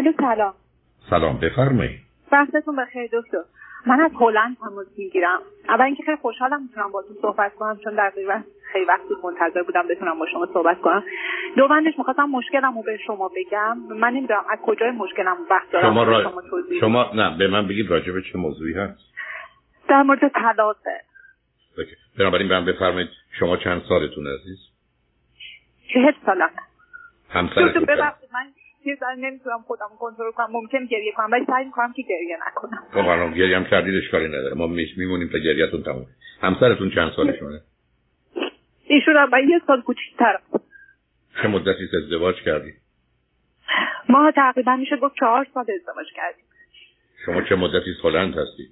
الو سلام. سلام بفرمایید. وقتتون بخیر دکتر. من از هلند تماس می‌گیرم. اول اینکه خیلی خوشحالم می‌تونم باهاتون صحبت کنم چون در تقریبا خیلی وقتی منتظر بودم بتونم با شما صحبت کنم. دو بندش می‌خواستم مشکلم رو به شما بگم. من نمی‌دونم از کجای مشکلم وقت دارم شما, را... شما, شما نه به من بگید راجع به چه موضوعی هست. در مورد طلاقه. بنابراین من بفرمایید شما چند سالتون عزیز؟ چهل سالم همسرتون من چیزا نمی‌تونم خودم کنترل کنم ممکن گریه کنم ولی سعی می‌کنم که گریه نکنم. خب الان گریه هم کردید اشکالی نداره. ما میمونیم تا گریهتون تموم همسرتون چند سالشونه؟ ایشون هم یه سال کوچیک‌تر. چه مدتی ازدواج کردید ما تقریبا میشه گفت چهار سال ازدواج کردیم. شما چه مدتی هلند هستید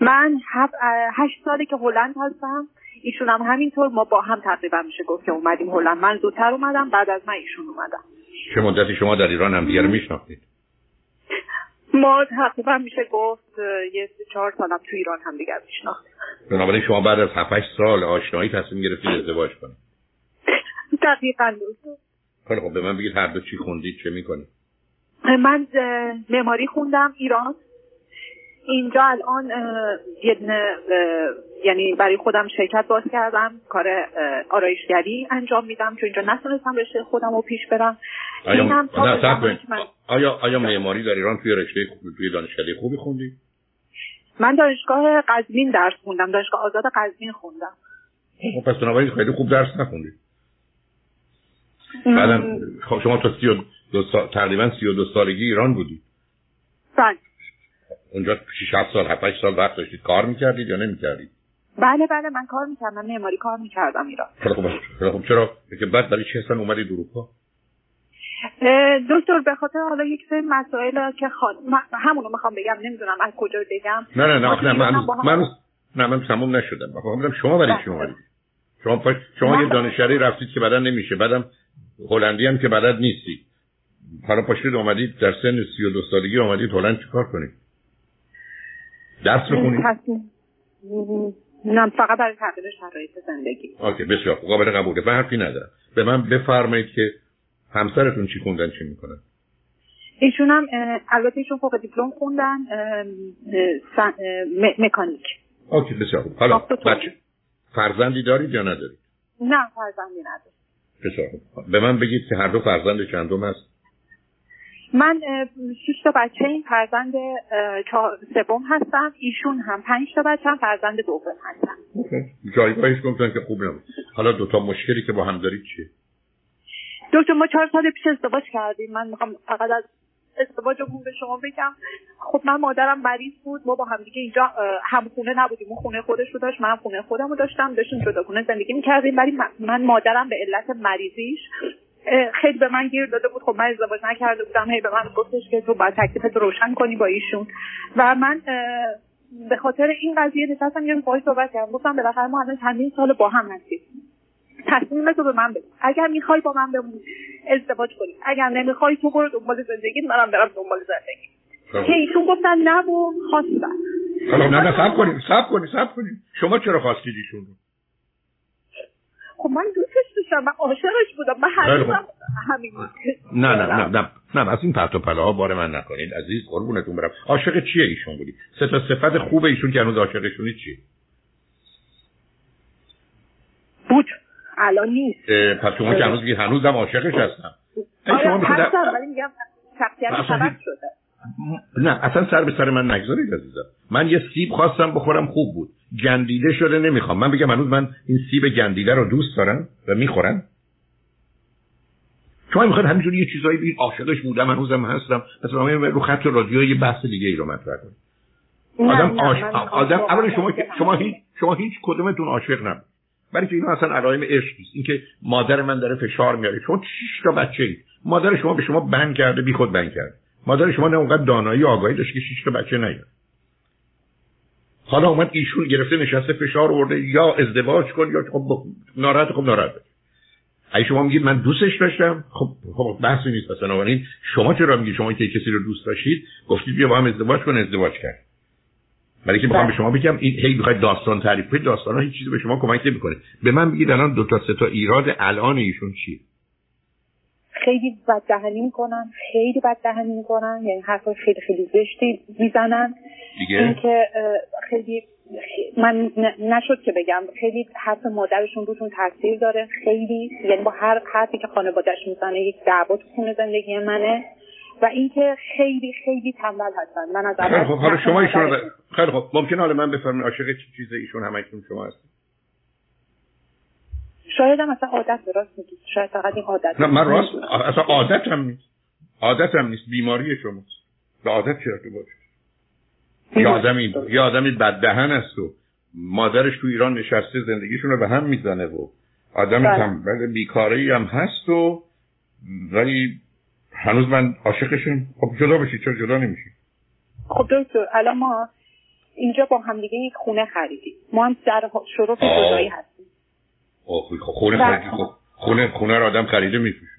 من هشت سالی که هلند هستم. ایشون هم همینطور. ما با هم تقریبا میشه گفت که اومدیم هلند. من زودتر اومدم بعد از من ایشون اومدم چه مدتی شما در ایران هم دیگر میشناختید؟ ما تقریبا میشه گفت یه چهار سالم تو ایران هم دیگر میشناختیم. بنابراین شما بعد از 7 سال آشنایی تصمیم گرفتید ازدواج کنید. دقیقا خیلی خب به من بگید هر دو چی خوندید چه می‌کنید؟ من معماری خوندم ایران. اینجا الان یعنی برای خودم شرکت باز کردم کار آرایشگری انجام میدم چون اینجا نتونستم رشته خودم رو پیش برم. آیا, آیا, آیا معماری در ایران توی رشته توی دانشکده خوبی خوندی؟ من دانشگاه قزوین درس خوندم دانشگاه آزاد قزوین خوندم. خب پس بنابراین خیلی خوب درس نخوندی. بعدم خب شما تا سی و دو سال تقریبا سی و دو سالگی ایران بودی. بله. اونجا 6 سال 7 سال وقت داشتید. کار می‌کردید یا نمی‌کردید؟ بله بله من کار می‌کردم معماری کار می‌کردم ایران. خوب خب چرا؟ که بعد برای چه سن اومدید اروپا دکتر به خاطر حالا یک سری مسائل که خان... همونو می‌خوام بگم نمی‌دونم از کجا بگم نه نه نه نه من من نه من تموم نشدم. می‌خوام شما برای چی اومدید شما شما یه دانشجوی رفتید که بعدا نمیشه. بعدم هلندی هم که بلد نیستی. حالا پاشید اومدید در سن 32 سالگی اومدید هلند چیکار کنید درس بخونید نه فقط برای تغییر شرایط زندگی. اوکی بسیار قابل قبوله. به حرفی ندارم. به من بفرمایید که همسرتون چی خوندن چی می‌کنن؟ ایشون هم البته ایشون فوق دیپلم خوندن مکانیک. اوکی بسیار خوب. حالا بچه فرزندی دارید یا ندارید؟ نه فرزندی ندارید بسیار خوب. به من بگید که هر دو فرزند چندم هست؟ من شش تا بچه این فرزند سوم هستم ایشون هم پنج تا بچه هم فرزند دوم هستم جایگاهش گفتن که خوب نبود. حالا دوتا مشکلی که با هم دارید چیه؟ دکتر ما چهار سال پیش ازدواج کردیم. من می‌خوام فقط از ازدواجمون به شما بگم. خب من مادرم مریض بود. ما با هم دیگه اینجا هم خونه نبودیم. اون خونه خودش رو داشت من خونه خودم رو داشتم. داشتیم جدا خونه زندگی می‌کردیم. ولی من مادرم به علت مریضیش خیلی به من گیر داده بود. خب من ازدواج نکرده بودم. هی به من گفتش که تو باید تکلیفت روشن کنی با ایشون. و من به خاطر این قضیه نشستم یه باهاش صحبت کردم. گفتم بالاخره ما الان چندین سال با هم هستیم. تصمیم تو به من بده. اگر می‌خوای با من بمونی ازدواج کنی. اگر نمی‌خوای تو برو دنبال زندگی منم برم دنبال زندگی. خب. که ایشون گفتن نه و خواستن. نه نه سب کنید سب کنید سب کنید شما چرا خواستید ایشون خب من دوستش داشتم من عاشقش بودم من هنوزم همین نه نه نه نه نه از این پرت و ها بار من نکنید. عزیز قربونتون برم. عاشق چیه ایشون بودی؟ سه تا صفت خوب ایشون که هنوز عاشقشونی چیه بود. الان نیست. پس شما که هنوز هنوزم عاشقش هستم. آره هستم ولی میگم شخصیت شده. نه اصلا سر به سر من نگذارید عزیزم. من یه سیب خواستم بخورم خوب بود. گندیده شده نمی‌خوام. من بگم هنوز من این سیب گندیده رو دوست دارم و می‌خورم. شما می‌خواید همینجوری یه چیزایی بگید؟ عاشقش بودم هنوزم هستم. پس رو خط رادیو یه بحث دیگه ای رو مطرح کنید آدم آش... آدم اولا شما شما هیچ شما هیچ کدومتون عاشق نبود برای که اینا اصلا علائم عشق نیست. اینکه مادر من داره فشار میاره. شما شش تا بچه اید. مادر شما به شما بند کرده بی خود بند کرده. مادر شما نه اونقدر دانایی آگاهی داشت که شش تا بچه نیاد. حالا اومد ایشون گرفته نشسته فشار آورده. یا ازدواج کن یا خب ناراحت خب ناراحت. اگه شما میگید من دوستش داشتم خب خب بحثی نیست. بنابراین شما چرا میگید شما که کسی رو دوست داشتید؟ گفتید بیا با هم ازدواج کن ازدواج کرد. برای که می‌خوام به بله. شما بگم این هی می‌خواید داستان تعریف کنید داستان ها هیچ چیزی به شما کمک نمی‌کنه. به من بگید الان دو تا سه تا ایراد الان ایشون چیه؟ خیلی بد دهنی می‌کنن خیلی بد دهنی می‌کنن یعنی حرف خیلی خیلی زشتی می‌زنن. دیگه؟ اینکه خیلی من نشد که بگم خیلی حرف مادرشون روشون تاثیر داره. خیلی یعنی با هر حرفی که خانوادهش می‌زنه یک دعوا تو خونه زندگی منه. و اینکه خیلی خیلی تنبل هستن. من از خیلی خب حالا شما ایشون رو خیلی خب ممکن حالا من بفرمایید عاشق چی چیز ایشون همشون شما هستید. شاید هم اصلا عادت راست میگید. شاید فقط این عادت نه من راست اصلا عادت هم نیست. عادت هم نیست. بیماری شماست. به عادت چرا تو باشه؟ یه آدمی یه آدمی بددهن است و مادرش تو ایران نشسته زندگیشون رو به هم می‌زنه و آدم بله. تنبل بیکاری هم هست و ولی هنوز من عاشقشون خب جدا بشید چرا جدا نمیشید خب دکتر الان ما اینجا با همدیگه یک خونه خریدیم. ما هم در شروع. جدایی هستیم. خب خب خونه بله. خریدی خب خونه خونه رو آدم خریده میفروشه.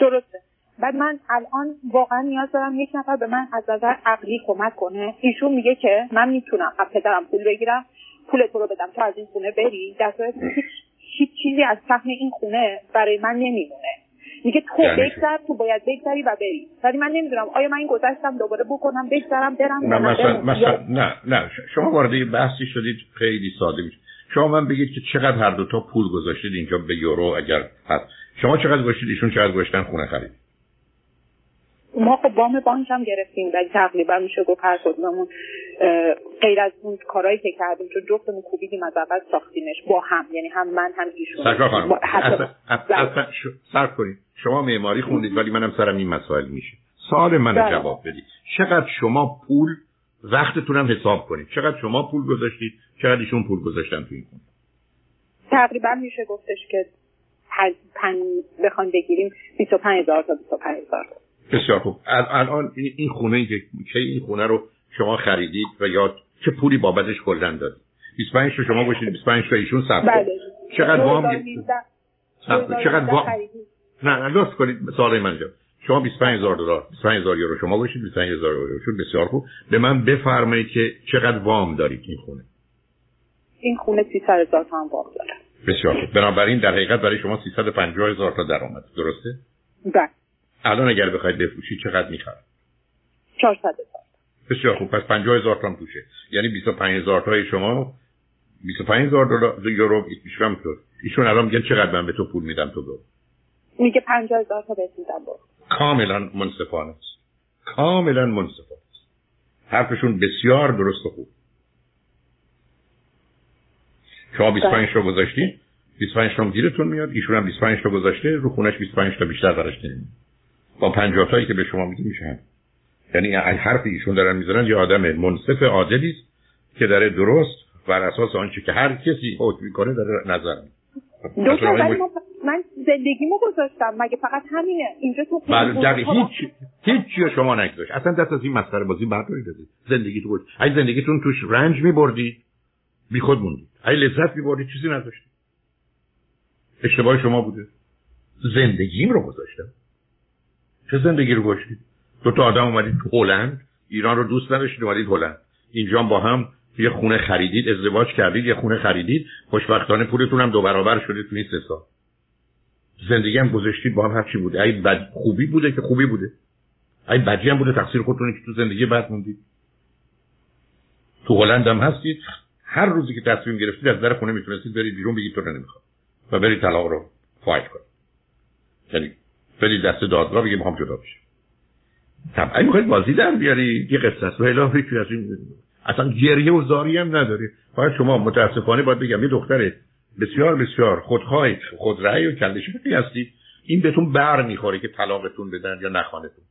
درسته. بعد من الان واقعا نیاز دارم یک نفر به من از نظر عقلی کمک کنه. ایشون میگه که من می‌تونم از پدرم پول بگیرم پول تو رو بدم تو از این خونه بری. در هیچ هیچ چیزی از سهم این خونه برای من نمیمونه. میگه تو یعنی؟ بگذر تو باید بگذری و بری. ولی من نمی‌دونم آیا من این گذشتم دوباره بکنم بگذرم برم نه مثلا؟ مثلا نه نه. شما وارد بحثی شدید خیلی ساده میشه. شما من بگید که چقدر هر دو تا پول گذاشتید اینجا به یورو اگر هست شما چقدر گذاشتید ایشون چقدر گذاشتن خونه خرید. ما خب وام بانک هم گرفتیم ولی تقریبا میشه گفت هر کدوممون غیر از اون کارهایی که کردیم چون جفتمون کوبیدیم از اول ساختیمش با هم یعنی هم من هم ایشون. سرکار خانم اصلا صرف کنید. شما معماری خوندید ولی منم سرم این مسائل میشه. سوال من بله. جواب بدید. چقدر شما پول وقتتونم حساب کنید. چقدر شما پول گذاشتید؟ چقدر ایشون پول گذاشتن تو این خونه؟ تقریبا میشه گفتش که پن... پن... بخوان بگیریم 25 هزار تا 25 هزار بسیار خوب. ال- الان این این خونه ای که این خونه رو شما خریدید و یا چه پولی بابتش کلا دادید؟ 25 تا شما گوشید 25 تا ایشون ثبت بله. چقدر وام 2019 ثبت کرد. چقدر 2019 وام. نه نه لطف کنید. سوال من جواب شما 25000 دلار 25000 یورو شما گوشید 25000 یورو شد. بسیار خوب. به من بفرمایید که چقدر وام دارید این خونه. این خونه 300 هزار تومان وام داره. بسیار خوب. بنابراین در حقیقت برای شما 350000 هزار تا درآمد. درسته؟ بله. الان اگر بخواید بفروشید چقدر می‌خرید 400 هزار. بسیار خوب پس 50000 تا هم توشه یعنی 25000 تای شما 25000 دلار یورو ایشون تو. ایشون الان میگن چقدر من به تو پول میدم تو برو. میگه 50 هزار تا بهت میدم برو. کاملا منصفانه است. کاملا منصفانه است. حرفشون بسیار درست و خوب. شما 25 تا گذاشتید 25 تا گیرتون میاد ایشون هم 25 تا گذاشته رو خونش 25 تا بیشتر براش نمیاد با 50 تایی که به شما میده میشه هم. یعنی حرف ایشون دارن می‌زنن یه آدم منصف عادلی است که داره درست بر اساس آنچه که هر کسی حکم می‌کنه داره نظر دکتر ولی ما- من زندگیمو گذاشتم. مگه فقط همینه؟ اینجا تو بله شما- هیچ هیچ چیو شما نگذاشت. اصلا دست از این مسخره بازی بردارید زندگی تو بود اگه زندگیتون توش رنج میبردید بی خود موندید اگه لذت میبردید چیزی نداشتید اشتباه شما بوده. زندگیم رو گذاشتم. چه زندگی رو گذاشتید دو تا آدم اومدید تو هلند ایران رو دوست نداشتید اومدید هلند. اینجا با هم یه خونه خریدید ازدواج کردید یه خونه خریدید. خوشبختانه پولتون هم دو برابر شده تو این سه سال. زندگی هم گذاشتید با هم هر چی بوده. اگه بد خوبی بوده که خوبی بوده. اگه بدی هم بوده تقصیر خودتونه که تو زندگی بد موندید. تو هلند هم هستید. هر روزی که تصمیم گرفتید از در خونه می‌تونستید برید بیرون بگید تو نمی‌خوام. و برید طلاق رو فایت کنید. یعنی برید دست دادگاه بگید می‌خوام جدا بشم. طب اگه می‌خواید بازی در بیاری یه قصه و هیچی از این اصلا گریه و زاری هم نداره فقط شما متاسفانه باید بگم یه دختر بسیار بسیار خودخواه خودرأی و کلش فکری هستید این بهتون بر می‌خوره که طلاقتون بدن یا نخوانتون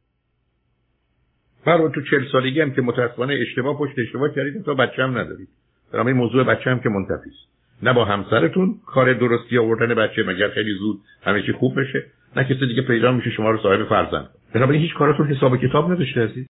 برای تو چل سالگی هم که متاسفانه اشتباه پشت اشتباه کردید تا بچه هم ندارید در این موضوع بچه هم که منتفی است. نه با همسرتون کار درستی آوردن بچه مگر خیلی زود همه چی خوب بشه. نه کسی دیگه پیدا میشه شما رو صاحب فرزند. بنابراین هیچ کاراتون حساب کتاب نداشته عزیز